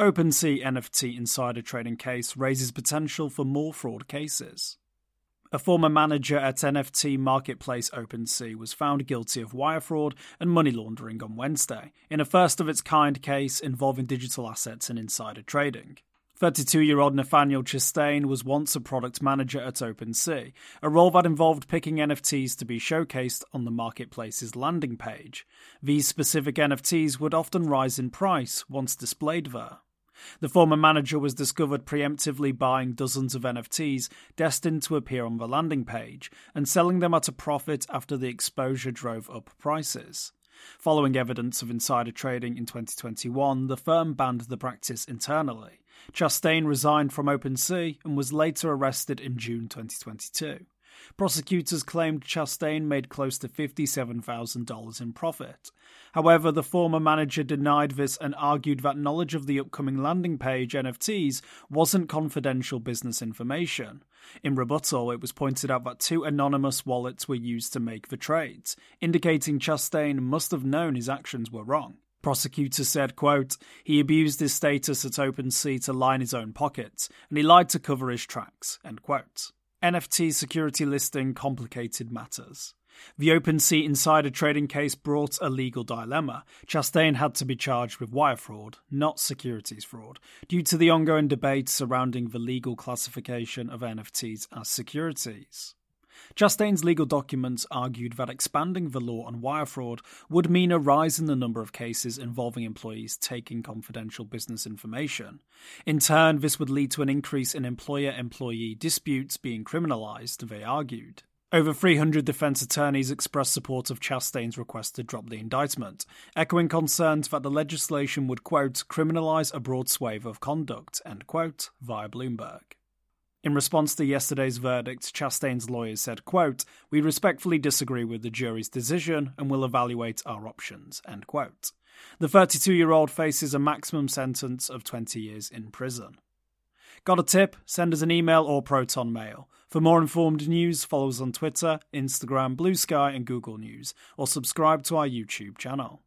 OpenSea NFT insider trading case raises potential for more fraud cases. A former manager at NFT marketplace OpenSea was found guilty of wire fraud and money laundering on Wednesday in a first of its kind case involving digital assets and insider trading. 32 year old Nathaniel Chastain was once a product manager at OpenSea, a role that involved picking NFTs to be showcased on the marketplace's landing page. These specific NFTs would often rise in price once displayed there. The former manager was discovered preemptively buying dozens of NFTs destined to appear on the landing page and selling them at a profit after the exposure drove up prices. Following evidence of insider trading in 2021, the firm banned the practice internally. Chastain resigned from OpenSea and was later arrested in June 2022. Prosecutors claimed Chastain made close to $57,000 in profit. However, the former manager denied this and argued that knowledge of the upcoming landing page NFTs wasn't confidential business information. In rebuttal, it was pointed out that two anonymous wallets were used to make the trades, indicating Chastain must have known his actions were wrong. Prosecutors said, quote, he abused his status at OpenSea to line his own pockets, and he lied to cover his tracks, end quote. NFT security listing complicated matters. The OpenSea insider trading case brought a legal dilemma. Chastain had to be charged with wire fraud, not securities fraud, due to the ongoing debate surrounding the legal classification of NFTs as securities. Chastain's legal documents argued that expanding the law on wire fraud would mean a rise in the number of cases involving employees taking confidential business information. In turn, this would lead to an increase in employer employee disputes being criminalized, they argued. Over 300 defense attorneys expressed support of Chastain's request to drop the indictment, echoing concerns that the legislation would, quote, criminalize a broad swathe of conduct, end quote, via Bloomberg. In response to yesterday's verdict, Chastain's lawyers said, quote, We respectfully disagree with the jury's decision and will evaluate our options, end quote. The 32 year old faces a maximum sentence of 20 years in prison. Got a tip? Send us an email or Proton Mail. For more informed news, follow us on Twitter, Instagram, Blue Sky, and Google News, or subscribe to our YouTube channel.